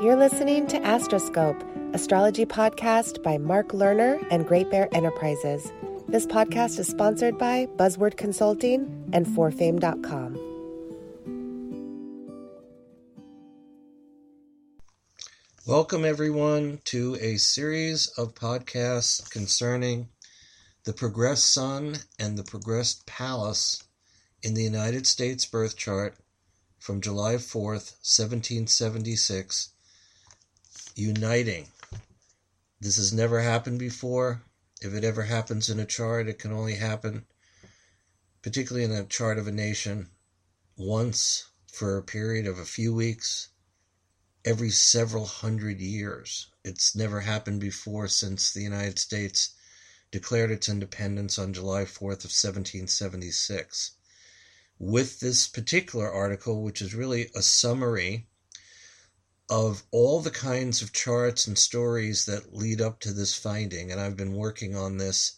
You're listening to Astroscope, astrology podcast by Mark Lerner and Great Bear Enterprises. This podcast is sponsored by Buzzword Consulting and forfame.com. Welcome, everyone, to a series of podcasts concerning the progressed sun and the progressed Pallas in the United States birth chart from July 4th, 1776, uniting. This has never happened before. If it ever happens in a chart, it can only happen, particularly in a chart of a nation, once for a period of a few weeks every several hundred years. It's never happened before since the United States declared its independence on July 4th of 1776 with this particular article, which is really a summary of all the kinds of charts and stories that lead up to this finding. And I've been working on this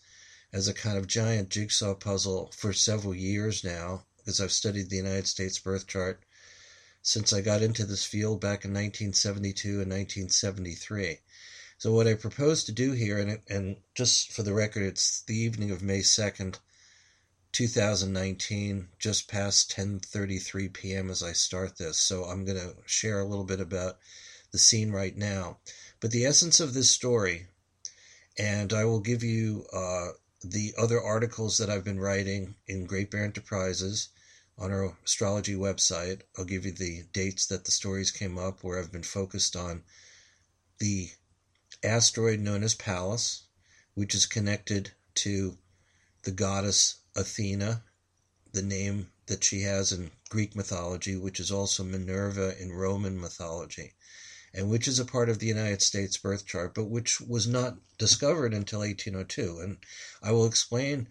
as a kind of giant jigsaw puzzle for several years now, because I've studied the United States birth chart since I got into this field back in 1972 and 1973. So, what I propose to do here, and, and just for the record, it's the evening of May 2nd, 2019, just past 10:33 p.m. as I start this. So I'm going to share a little bit about the scene right now. But the essence of this story, and I will give you uh, the other articles that I've been writing in Great Bear Enterprises on our astrology website. I'll give you the dates that the stories came up, where I've been focused on the asteroid known as Pallas, which is connected to the goddess Athena, the name that she has in Greek mythology, which is also Minerva in Roman mythology, and which is a part of the United States birth chart, but which was not discovered until 1802. And I will explain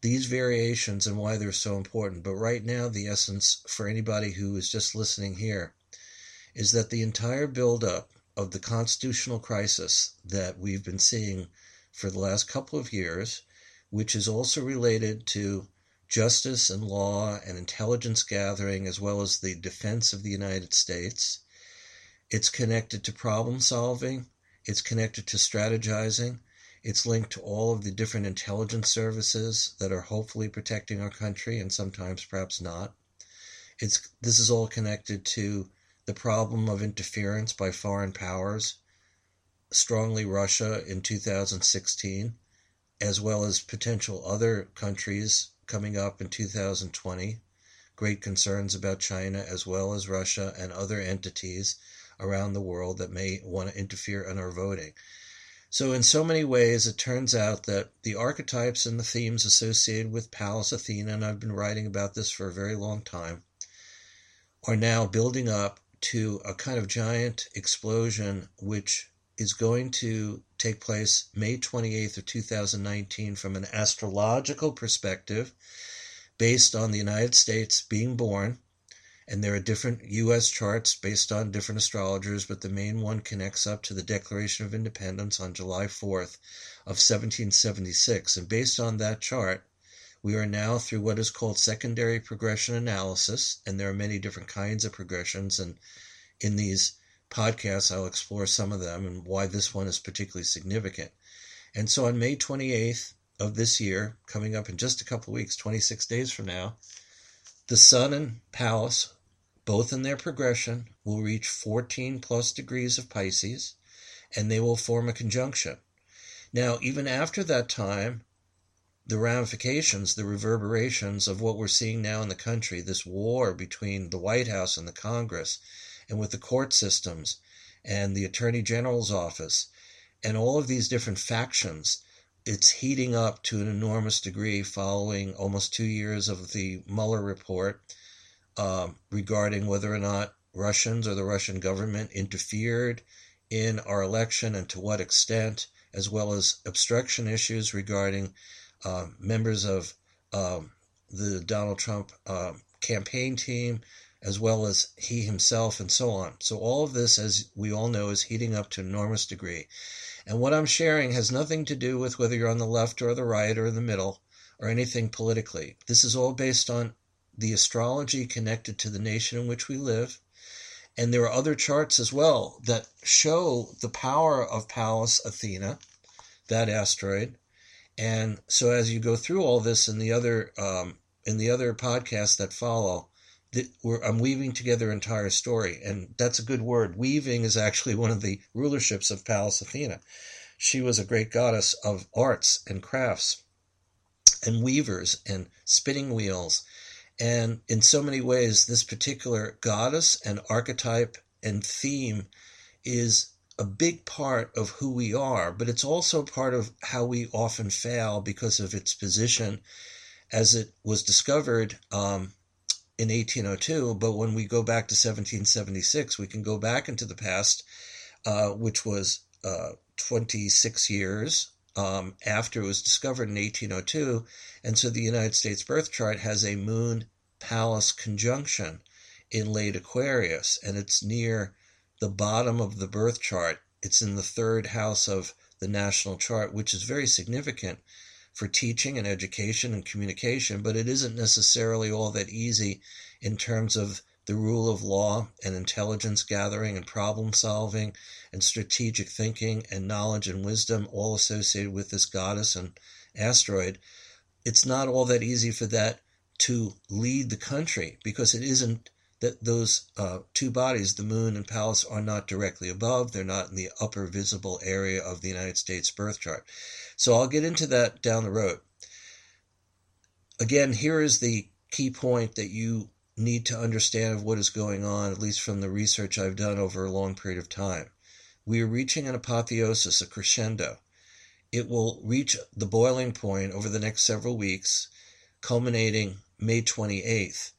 these variations and why they're so important. But right now, the essence for anybody who is just listening here is that the entire buildup of the constitutional crisis that we've been seeing for the last couple of years which is also related to justice and law and intelligence gathering, as well as the defense of the United States. It's connected to problem solving, it's connected to strategizing, it's linked to all of the different intelligence services that are hopefully protecting our country and sometimes perhaps not. It's this is all connected to the problem of interference by foreign powers, strongly Russia in 2016 as well as potential other countries coming up in 2020. Great concerns about China as well as Russia and other entities around the world that may want to interfere in our voting. So, in so many ways, it turns out that the archetypes and the themes associated with Pallas Athena, and I've been writing about this for a very long time, are now building up to a kind of giant explosion which is going to take place May 28th of 2019 from an astrological perspective based on the United States being born. And there are different U.S. charts based on different astrologers, but the main one connects up to the Declaration of Independence on July 4th of 1776. And based on that chart, we are now through what is called secondary progression analysis, and there are many different kinds of progressions. And in these podcasts, I'll explore some of them and why this one is particularly significant. And so on May 28th of this year, coming up in just a couple of weeks, 26 days from now, the Sun and Pallas, both in their progression, will reach 14 plus degrees of Pisces and they will form a conjunction. Now, even after that time, the ramifications, the reverberations of what we're seeing now in the country, this war between the White House and the Congress, and with the court systems and the attorney general's office and all of these different factions it's heating up to an enormous degree following almost two years of the Mueller report um, regarding whether or not Russians or the Russian government interfered in our election and to what extent, as well as obstruction issues regarding uh, members of um, the Donald Trump uh, campaign team, as well as he himself and so on. So all of this, as we all know, is heating up to an enormous degree. And what I'm sharing has nothing to do with whether you're on the left or the right or in the middle or anything politically. This is all based on the astrology connected to the nation in which we live And there are other charts as well that show the power of Pallas Athena, that asteroid. And so as you go through all this in the other um, in the other podcasts that follow, I'm weaving together entire story, and that's a good word. Weaving is actually one of the rulerships of Pallas Athena. She was a great goddess of arts and crafts, and weavers and spinning wheels, and in so many ways, this particular goddess and archetype and theme is a big part of who we are, but it's also part of how we often fail because of its position as it was discovered um, in 1802, but when we go back to 1776, we can go back into the past, uh, which was uh, 26 years um, after it was discovered in 1802. And so the United States birth chart has a moon Pallas conjunction in late Aquarius, and it's near the bottom of the birth chart. It's in the third house of the national chart, which is very significant for teaching and education and communication, but it isn't necessarily all that easy in terms of the rule of law and intelligence gathering and problem solving and strategic thinking and knowledge and wisdom, all associated with this goddess and asteroid. It's not all that easy for that to lead the country because it isn't that those uh, two bodies, the moon and Pallas, are not directly above. They're not in the upper visible area of the United States birth chart. So I'll get into that down the road. Again, here is the key point that you need to understand of what is going on, at least from the research I've done over a long period of time. We are reaching an apotheosis, a crescendo. It will reach the boiling point over the next several weeks, culminating May 28th.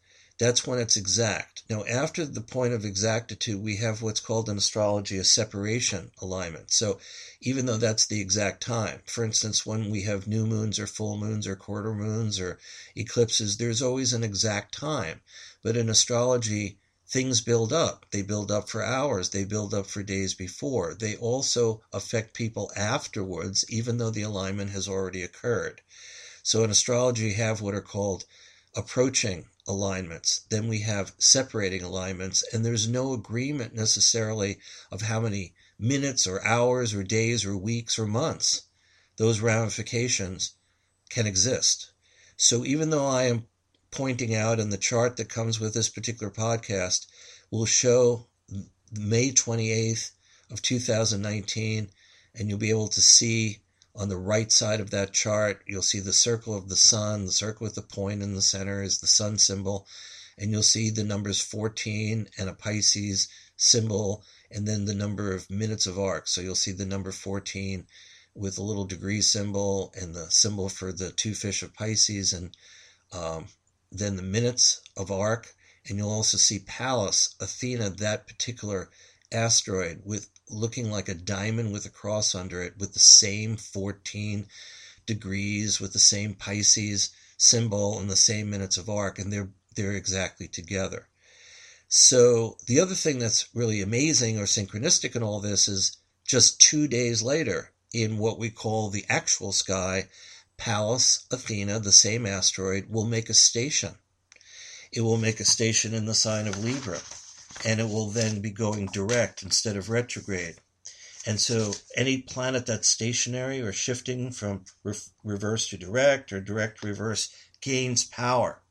That's when it's exact. Now, after the point of exactitude, we have what's called in astrology a separation alignment. So, even though that's the exact time, for instance, when we have new moons or full moons or quarter moons or eclipses, there's always an exact time. But in astrology, things build up. They build up for hours, they build up for days before. They also affect people afterwards, even though the alignment has already occurred. So, in astrology, you have what are called approaching alignments. Then we have separating alignments, and there's no agreement necessarily of how many minutes or hours or days or weeks or months those ramifications can exist. So even though I am pointing out in the chart that comes with this particular podcast will show May 28th of 2019 and you'll be able to see on the right side of that chart, you'll see the circle of the sun. The circle with the point in the center is the sun symbol. And you'll see the numbers 14 and a Pisces symbol, and then the number of minutes of arc. So you'll see the number 14 with a little degree symbol and the symbol for the two fish of Pisces, and um, then the minutes of arc. And you'll also see Pallas, Athena, that particular asteroid with looking like a diamond with a cross under it with the same 14 degrees with the same Pisces symbol and the same minutes of arc and they're they're exactly together. So the other thing that's really amazing or synchronistic in all this is just 2 days later in what we call the actual sky Pallas Athena the same asteroid will make a station. It will make a station in the sign of Libra and it will then be going direct instead of retrograde. And so any planet that's stationary or shifting from re- reverse to direct or direct reverse gains power,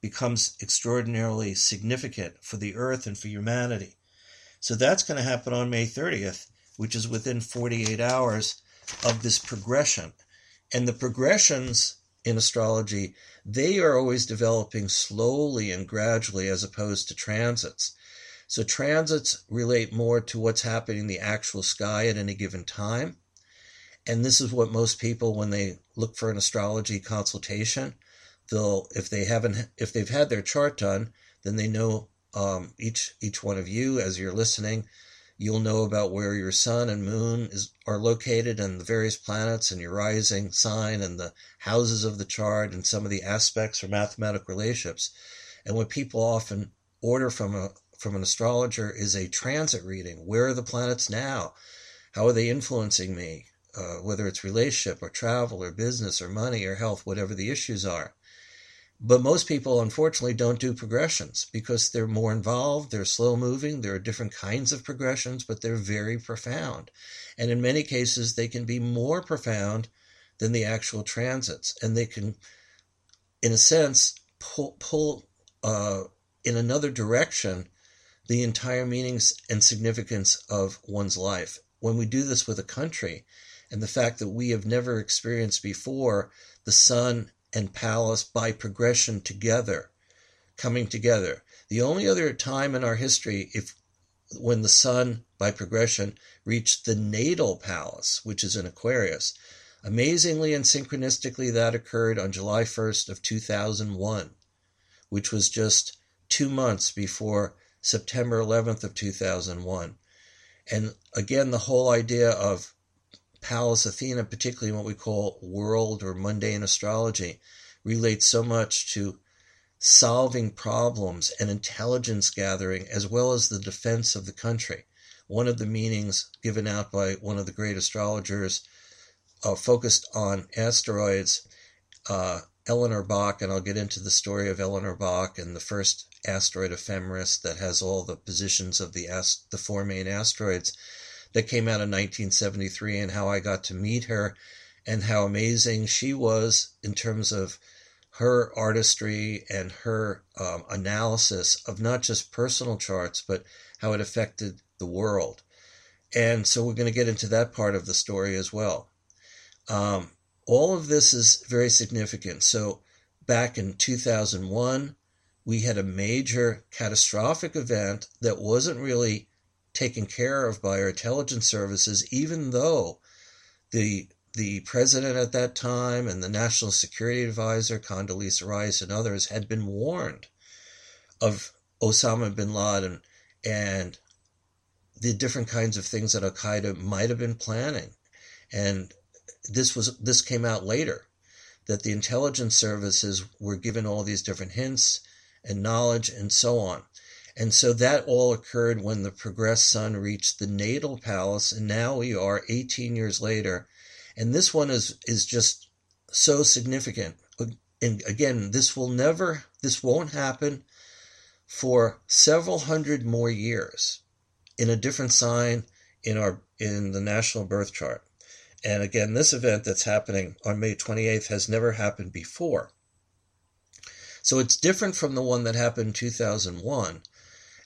becomes extraordinarily significant for the earth and for humanity. So that's going to happen on May 30th, which is within 48 hours of this progression. And the progressions in astrology, they are always developing slowly and gradually as opposed to transits. So transits relate more to what's happening in the actual sky at any given time. And this is what most people, when they look for an astrology consultation, they'll if they haven't if they've had their chart done, then they know um, each each one of you as you're listening, you'll know about where your sun and moon is are located and the various planets and your rising sign and the houses of the chart and some of the aspects or mathematical relationships. And what people often order from a from an astrologer is a transit reading. Where are the planets now? How are they influencing me? Uh, whether it's relationship or travel or business or money or health, whatever the issues are. But most people, unfortunately, don't do progressions because they're more involved, they're slow moving, there are different kinds of progressions, but they're very profound. And in many cases, they can be more profound than the actual transits. And they can, in a sense, pull, pull uh, in another direction the entire meanings and significance of one's life. When we do this with a country, and the fact that we have never experienced before the sun and Pallas by progression together, coming together. The only other time in our history, if when the sun by progression reached the natal Pallas, which is in Aquarius, amazingly and synchronistically, that occurred on July 1st of 2001, which was just two months before September 11th of 2001. And again, the whole idea of Pallas Athena, particularly what we call world or mundane astrology, relates so much to solving problems and intelligence gathering as well as the defense of the country. One of the meanings given out by one of the great astrologers uh, focused on asteroids, uh, Eleanor Bach, and I'll get into the story of Eleanor Bach and the first asteroid ephemeris that has all the positions of the ast- the four main asteroids that came out in 1973 and how I got to meet her and how amazing she was in terms of her artistry and her um, analysis of not just personal charts, but how it affected the world. And so we're going to get into that part of the story as well. Um, all of this is very significant. So back in 2001, we had a major catastrophic event that wasn't really taken care of by our intelligence services, even though the the president at that time and the national security advisor Condoleezza Rice and others had been warned of Osama bin Laden and the different kinds of things that Al Qaeda might have been planning, and this was this came out later that the intelligence services were given all these different hints and knowledge and so on. And so that all occurred when the progressed sun reached the natal Pallas, and now we are 18 years later. And this one is is just so significant. And again, this will never, this won't happen for several hundred more years in a different sign in our in the national birth chart. And again, this event that's happening on May 28th has never happened before. So it's different from the one that happened in 2001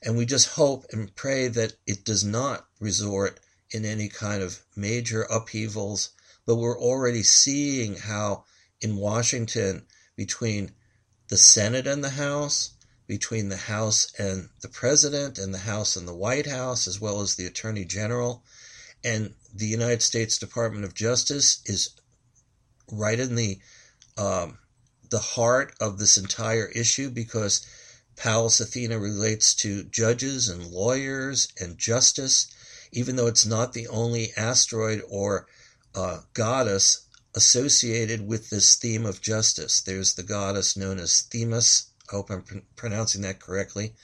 and we just hope and pray that it does not resort in any kind of major upheavals. But we're already seeing how in Washington, between the Senate and the House, between the House and the President, and the House and the White House, as well as the Attorney General, and the United States Department of Justice is right in the um, the heart of this entire issue because Pallas Athena relates to judges and lawyers and justice, even though it's not the only asteroid or uh, goddess associated with this theme of justice. There's the goddess known as Themis. I hope I'm pr- pronouncing that correctly.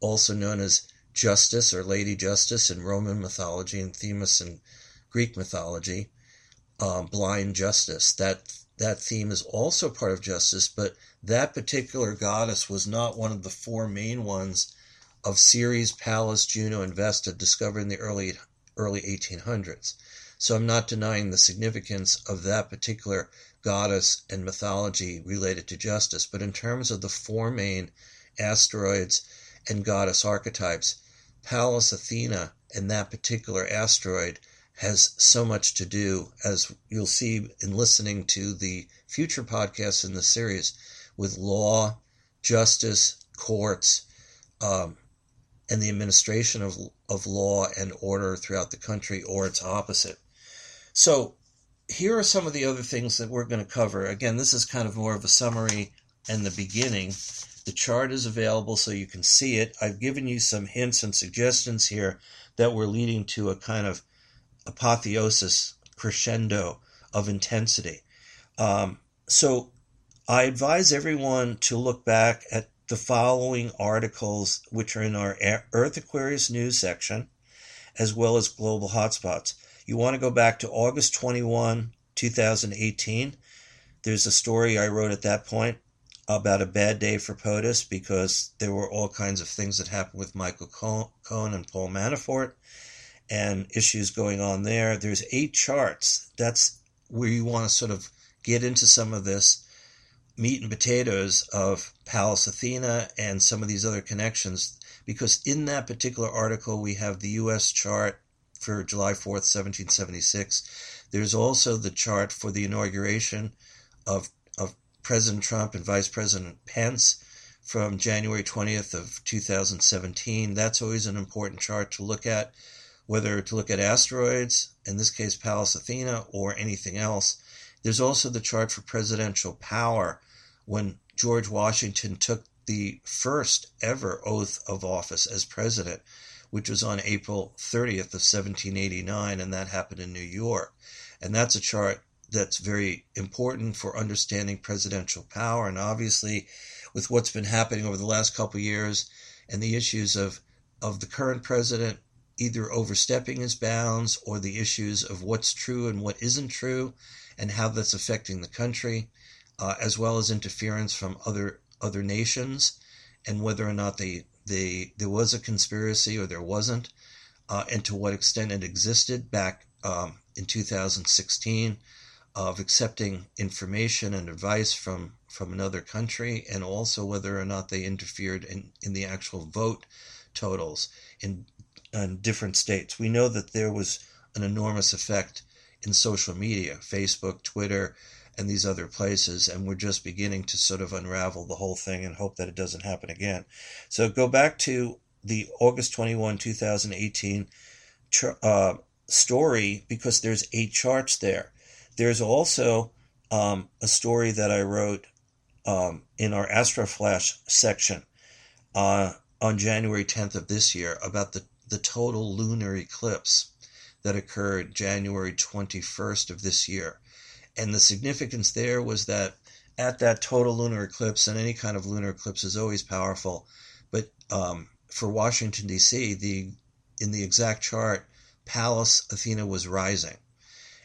Also known as Justice or Lady Justice in Roman mythology and Themis in Greek mythology. Uh, blind justice. That that theme is also part of justice, but that particular goddess was not one of the four main ones of Ceres, Pallas, Juno, and Vesta discovered in the early early 1800s. So I'm not denying the significance of that particular goddess and mythology related to justice, but in terms of the four main asteroids and goddess archetypes, Pallas Athena and that particular asteroid has so much to do, as you'll see in listening to the future podcasts in the series, with law, justice, courts, um, and the administration of, of law and order throughout the country, or its opposite. So, here are some of the other things that we're going to cover. Again, this is kind of more of a summary and the beginning. The chart is available so you can see it. I've given you some hints and suggestions here that were leading to a kind of apotheosis crescendo of intensity. Um, so I advise everyone to look back at the following articles, which are in our Earth Aquarius news section, as well as global hotspots. You want to go back to August 21, 2018. There's a story I wrote at that point about a bad day for POTUS because there were all kinds of things that happened with Michael Cohen and Paul Manafort and issues going on there. There's eight charts. That's where you want to sort of get into some of this meat and potatoes of Pallas Athena and some of these other connections because in that particular article we have the US chart for July 4th, 1776. There's also the chart for the inauguration of of President Trump and Vice President Pence from January 20th of 2017. That's always an important chart to look at, whether to look at asteroids, in this case Pallas Athena, or anything else. There's also the chart for presidential power when George Washington took the first ever oath of office as president, which was on April 30th of 1789, and that happened in New York. And that's a chart that's very important for understanding presidential power. And obviously, with what's been happening over the last couple years and the issues of, of the current president either overstepping his bounds or the issues of what's true and what isn't true and how that's affecting the country, uh, as well as interference from other other nations and whether or not they, they there was a conspiracy or there wasn't, uh, and to what extent it existed back um, in 2016 of accepting information and advice from from another country and also whether or not they interfered in, in the actual vote totals. In, in different states. We know that there was an enormous effect in social media, Facebook, Twitter, and these other places, and we're just beginning to sort of unravel the whole thing and hope that it doesn't happen again. So go back to the August 21, 2018 uh, story because there's eight charts there. There's also um, a story that I wrote um, in our Astroflash section uh, on January 10th of this year about the, the total lunar eclipse that occurred January 21st of this year. And the significance there was that at that total lunar eclipse, and any kind of lunar eclipse is always powerful, but um, for Washington, D.C., the in the exact chart, Pallas Athena was rising.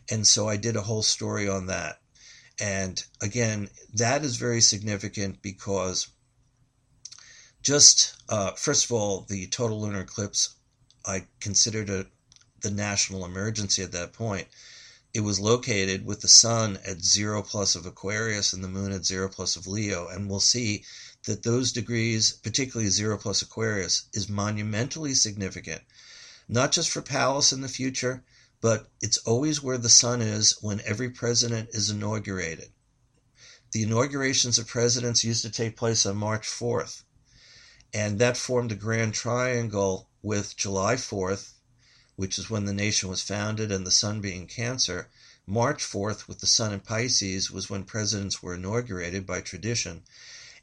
And so I did a whole story on that. And again, that is very significant because just, uh, first of all, the total lunar eclipse, I considered it the national emergency at that point. It was located with the sun at zero plus of Aquarius and the moon at zero plus of Leo. And we'll see that those degrees, particularly zero plus Aquarius, is monumentally significant, not just for Pallas in the future, but it's always where the sun is when every president is inaugurated. The inaugurations of presidents used to take place on March 4th, and that formed a grand triangle with July 4th, which is when the nation was founded, and the sun being Cancer. March 4th, with the sun in Pisces, was when presidents were inaugurated by tradition.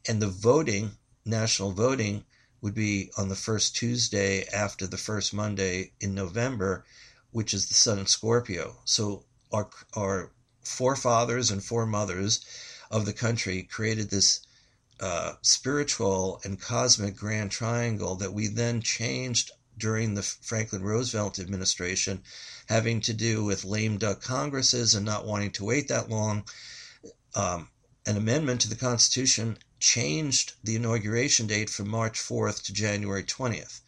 And the voting, national voting, would be on the first Tuesday after the first Monday in November which is the sun in Scorpio. So our our forefathers and foremothers of the country created this uh, spiritual and cosmic grand triangle that we then changed during the Franklin Roosevelt administration, having to do with lame duck congresses and not wanting to wait that long. Um, an amendment to the Constitution changed the inauguration date from March 4th to January 20th.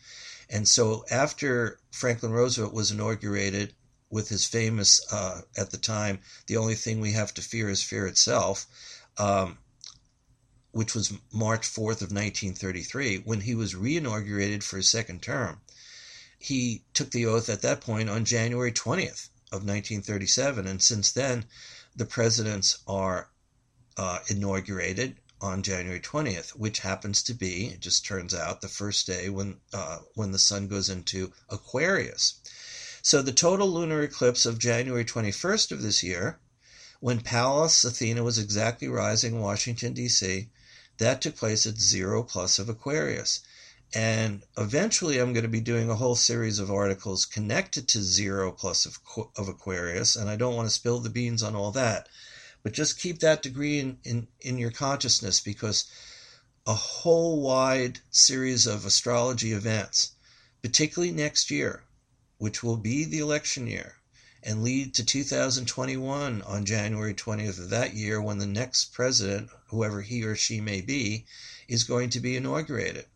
And so after Franklin Roosevelt was inaugurated with his famous, uh, at the time, the only thing we have to fear is fear itself, um, which was March 4th of 1933, when he was reinaugurated for his second term. He took the oath at that point on January 20th of 1937, and since then, the presidents are uh, inaugurated on January 20th, which happens to be, it just turns out, the first day when, uh, when the sun goes into Aquarius. So the total lunar eclipse of January 21st of this year, when Pallas Athena was exactly rising in Washington, D.C., that took place at zero plus of Aquarius. And eventually, I'm going to be doing a whole series of articles connected to zero plus of, of Aquarius, and I don't want to spill the beans on all that. But just keep that degree in, in, in your consciousness because a whole wide series of astrology events, particularly next year, which will be the election year, and lead to 2021 on January 20th of that year when the next president, whoever he or she may be, is going to be inaugurated.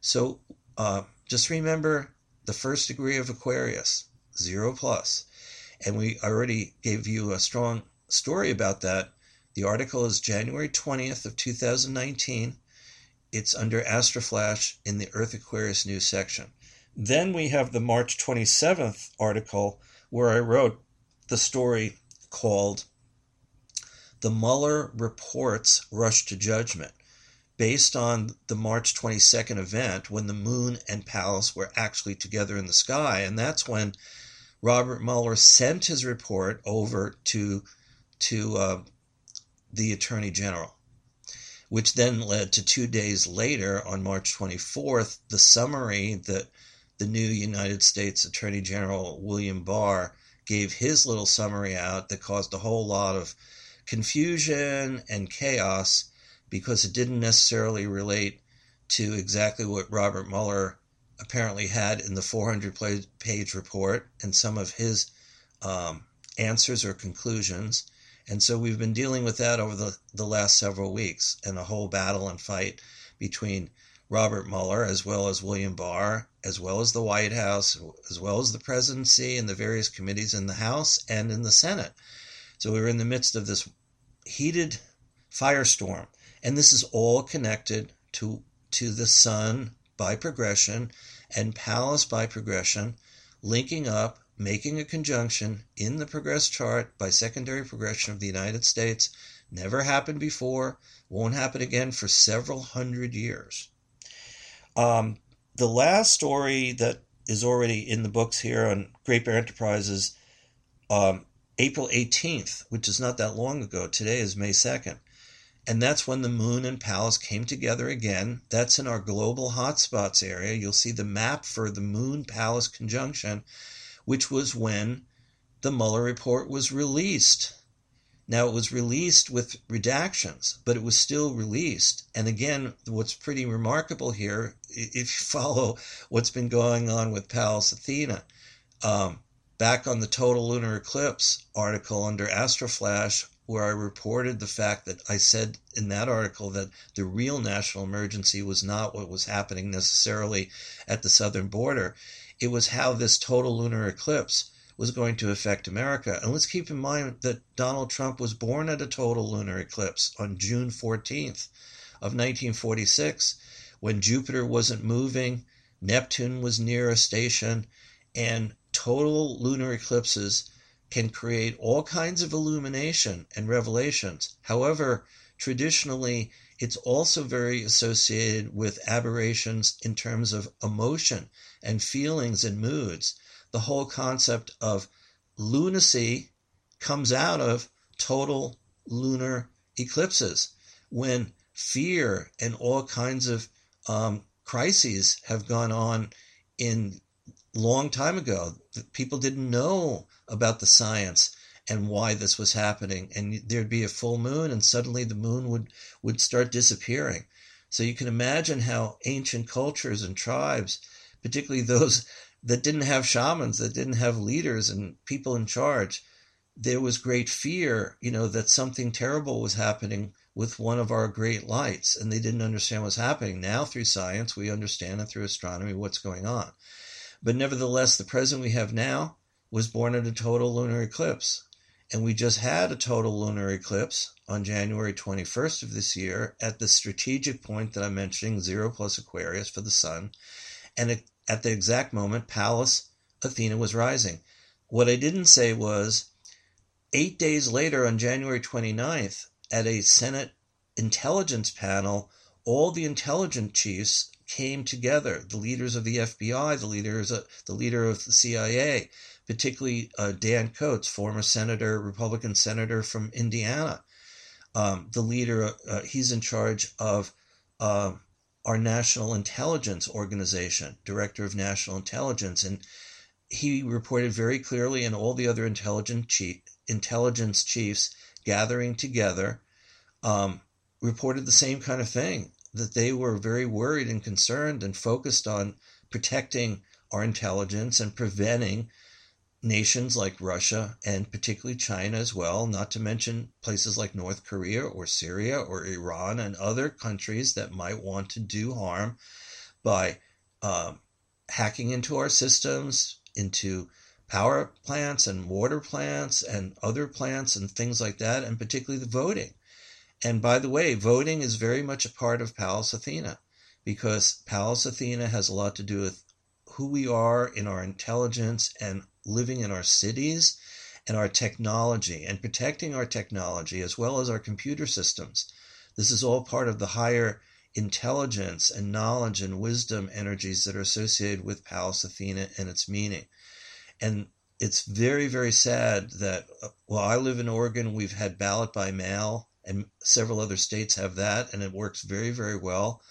So uh, just remember the first degree of Aquarius, zero plus. And we already gave you a strong story about that. The article is January 20th of 2019. It's under Astroflash in the Earth Aquarius news section. Then we have the March 27th article where I wrote the story called The Mueller Reports Rush to Judgment, based on the March 22nd event when the moon and Pallas were actually together in the sky. And that's when Robert Mueller sent his report over to, to uh, the Attorney General which then led to two days later, on March 24th, the summary that the new United States Attorney General William Barr gave his little summary out that caused a whole lot of confusion and chaos because it didn't necessarily relate to exactly what Robert Mueller apparently had in the 400 page report and some of his um, answers or conclusions. And so we've been dealing with that over the, the last several weeks and a whole battle and fight between Robert Mueller, as well as William Barr, as well as the White House, as well as the presidency and the various committees in the House and in the Senate. So we're in the midst of this heated firestorm. And this is all connected to, to the Sun by progression and Pallas by progression, linking up, making a conjunction in the progress chart by secondary progression of the United States. Never happened before, won't happen again for several hundred years. Um, the last story that is already in the books here on Great Bear Enterprises, um, April 18th, which is not that long ago. Today is May 2nd. And that's when the moon and Pallas came together again. That's in our global hotspots area. You'll see the map for the moon Pallas conjunction, which was when the Mueller report was released. Now, it was released with redactions, but it was still released. And again, what's pretty remarkable here, if you follow what's been going on with Pallas Athena, um, back on the total lunar eclipse article under Astroflash, where I reported the fact that I said in that article that the real national emergency was not what was happening necessarily at the southern border. It was how this total lunar eclipse was going to affect America. And let's keep in mind that Donald Trump was born at a total lunar eclipse on June 14th of 1946 when Jupiter wasn't moving, Neptune was near a station, and total lunar eclipses can create all kinds of illumination and revelations. However, traditionally, it's also very associated with aberrations in terms of emotion and feelings and moods the whole concept of lunacy comes out of total lunar eclipses when fear and all kinds of um, crises have gone on in long time ago. People didn't know about the science and why this was happening, and there'd be a full moon, and suddenly the moon would would start disappearing. So you can imagine how ancient cultures and tribes, particularly those that didn't have shamans, that didn't have leaders and people in charge, there was great fear, you know, that something terrible was happening with one of our great lights, and they didn't understand what's happening. Now, through science, we understand, and through astronomy, what's going on. But nevertheless, the present we have now was born at a total lunar eclipse. And we just had a total lunar eclipse on January 21st of this year at the strategic point that I'm mentioning, zero plus Aquarius for the sun. And it at the exact moment Pallas Athena was rising. What I didn't say was eight days later, on January 29th, at a Senate intelligence panel, all the intelligence chiefs came together the leaders of the FBI, the leaders, uh, the leader of the CIA, particularly uh, Dan Coats, former senator, Republican senator from Indiana. Um, the leader, uh, he's in charge of uh, our national intelligence organization, director of national intelligence, and he reported very clearly, and all the other intelligence chief, intelligence chiefs gathering together um, reported the same kind of thing that they were very worried and concerned and focused on protecting our intelligence and preventing nations like Russia and particularly China as well, not to mention places like North Korea or Syria or Iran and other countries that might want to do harm by um, hacking into our systems, into power plants and water plants and other plants and things like that, and particularly the voting. And by the way, voting is very much a part of Pallas Athena because Pallas Athena has a lot to do with who we are in our intelligence and living in our cities and our technology and protecting our technology as well as our computer systems. This is all part of the higher intelligence and knowledge and wisdom energies that are associated with Pallas Athena and its meaning. And it's very, very sad that, well, I live in Oregon, we've had ballot by mail, and several other states have that, and it works very, very well.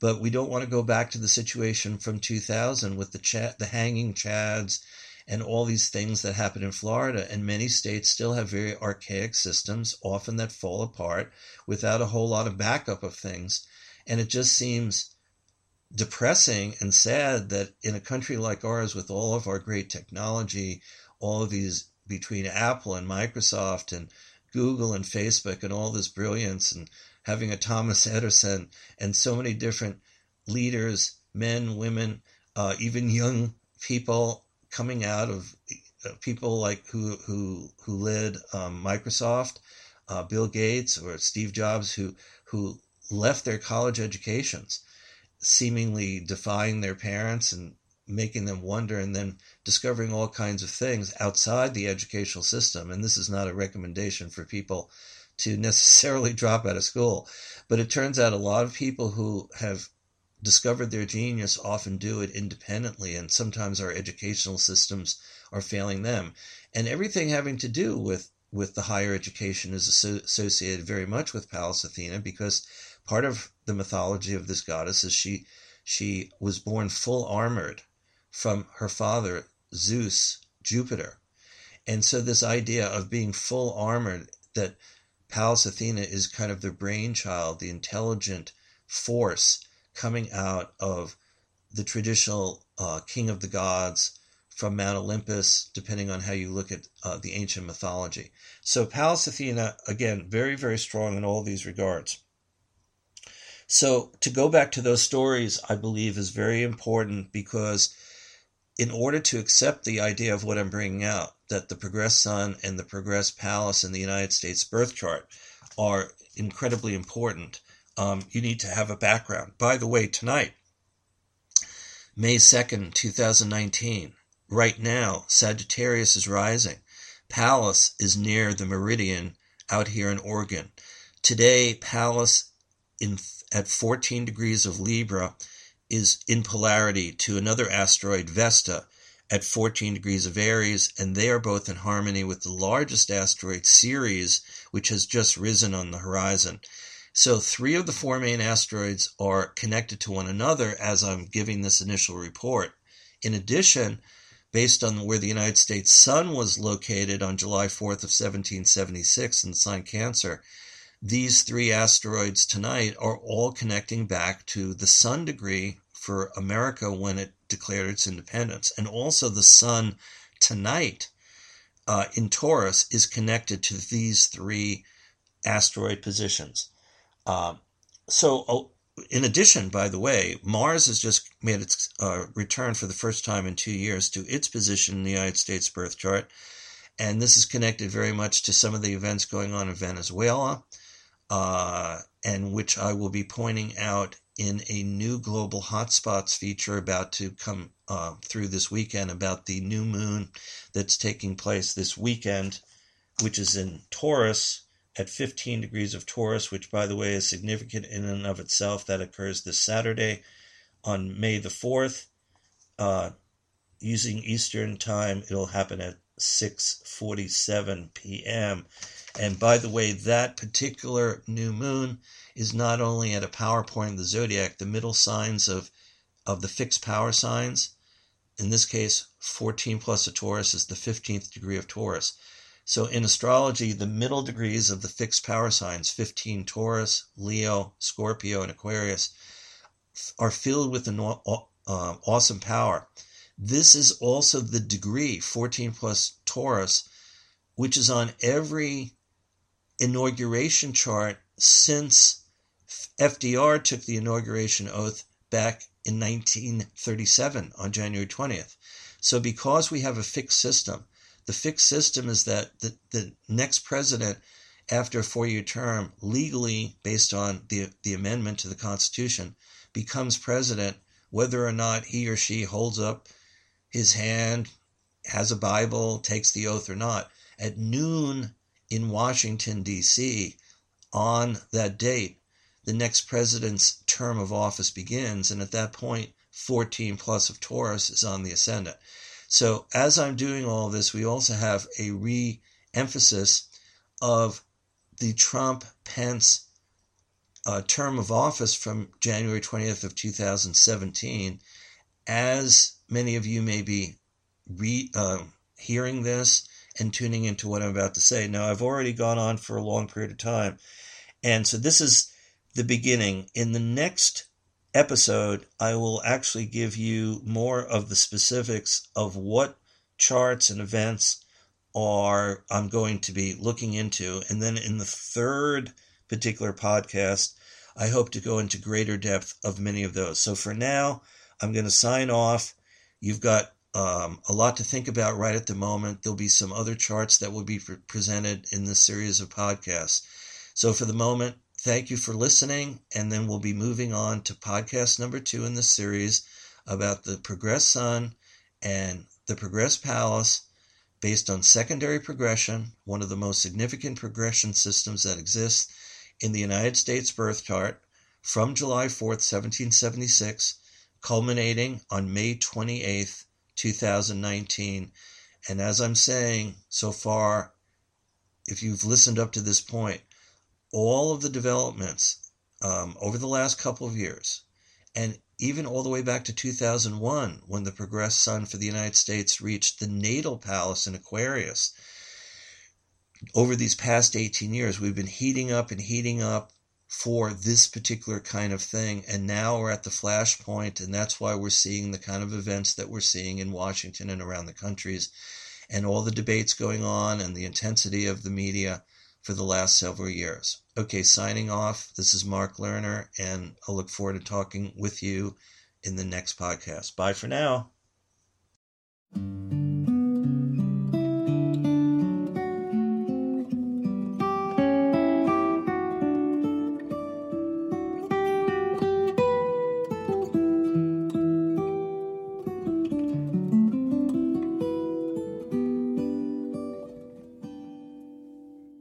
But we don't want to go back to the situation from 2000 with the the hanging chads, and all these things that happen in Florida. And many states still have very archaic systems, often that fall apart without a whole lot of backup of things. And it just seems depressing and sad that in a country like ours, with all of our great technology, all of these between Apple and Microsoft and Google and Facebook and all this brilliance and having a Thomas Edison and so many different leaders, men, women, uh, even young people coming out of uh, people like who who who led um, Microsoft, uh, Bill Gates or Steve Jobs, who who left their college educations, seemingly defying their parents and making them wonder, and then discovering all kinds of things outside the educational system. And this is not a recommendation for people to necessarily drop out of school, but it turns out a lot of people who have discovered their genius often do it independently, and sometimes our educational systems are failing them. And everything having to do with with the higher education is associated very much with Pallas Athena because part of the mythology of this goddess is she she was born full armored from her father Zeus Jupiter. And so this idea of being full armored that Pallas Athena is kind of the brainchild, the intelligent force coming out of the traditional uh, king of the gods from Mount Olympus, depending on how you look at uh, the ancient mythology. So, Pallas Athena, again, very, very strong in all these regards. So, to go back to those stories, I believe is very important because in order to accept the idea of what I'm bringing out, that the progressed sun and the progressed Pallas in the United States birth chart are incredibly important, um, you need to have a background. By the way, tonight, May 2nd, 2019, right now, Sagittarius is rising. Pallas is near the meridian out here in Oregon. Today, Pallas in, at 14 degrees of Libra is in polarity to another asteroid, Vesta, at 14 degrees of Aries, and they are both in harmony with the largest asteroid, Ceres, which has just risen on the horizon. So, three of the four main asteroids are connected to one another as I'm giving this initial report. In addition, based on where the United States sun was located on July 4th of 1776 in the sign Cancer, these three asteroids tonight are all connecting back to the sun degree for America when it declared its independence. And also the sun tonight uh, in Taurus is connected to these three asteroid positions. Uh, so, oh, in addition, by the way, Mars has just made its uh, return for the first time in two years to its position in the United States birth chart. And this is connected very much to some of the events going on in Venezuela uh, and which I will be pointing out in a new global hotspots feature about to come uh, through this weekend about the new moon that's taking place this weekend, which is in Taurus at 15 degrees of Taurus, which, by the way, is significant in and of itself. That occurs this Saturday on May the 4th. Uh, using Eastern time, it'll happen at 6:47 p.m. And by the way, that particular new moon is not only at a power point in the zodiac, the middle signs of, of the fixed power signs. In this case, 14 plus a Taurus is the 15th degree of Taurus. So in astrology, the middle degrees of the fixed power signs, 15 Taurus, Leo, Scorpio, and Aquarius, are filled with an uh, awesome power. This is also the degree, 14 plus Taurus, which is on every inauguration chart since FDR took the inauguration oath back in 1937 on January 20th. So, because we have a fixed system, the fixed system is that the, the next president after a four year term, legally, based on the, the amendment to the Constitution, becomes president whether or not he or she holds up his hand, has a Bible, takes the oath or not. At noon in Washington, D.C., on that date, the next president's term of office begins. And at that point, 14 plus of Taurus is on the ascendant. So as I'm doing all this, we also have a re emphasis of the Trump Pence uh, term of office from January 20th of 2017. As many of you may be re, uh, hearing this and tuning into what I'm about to say. Now, I've already gone on for a long period of time. And so this is the beginning. In the next episode, I will actually give you more of the specifics of what charts and events are I'm going to be looking into. And then in the third particular podcast, I hope to go into greater depth of many of those. So for now, I'm going to sign off. You've got um, a lot to think about right at the moment. There'll be some other charts that will be pre- presented in this series of podcasts. So for the moment, thank you for listening. And then we'll be moving on to podcast number two in the series about the Progress Sun and the Progress Pallas based on secondary progression, one of the most significant progression systems that exists in the United States birth chart from July 4th, 1776, culminating on May 28th, 2019. And as I'm saying so far, if you've listened up to this point, all of the developments um, over the last couple of years, and even all the way back to 2001 when the progressed sun for the United States reached the natal Pallas in Aquarius. Over these past 18 years, we've been heating up and heating up for this particular kind of thing. And now we're at the flashpoint, and that's why we're seeing the kind of events that we're seeing in Washington and around the countries, and all the debates going on, and the intensity of the media for the last several years. Okay, signing off. This is Mark Lerner, and I'll look forward to talking with you in the next podcast. Bye for now.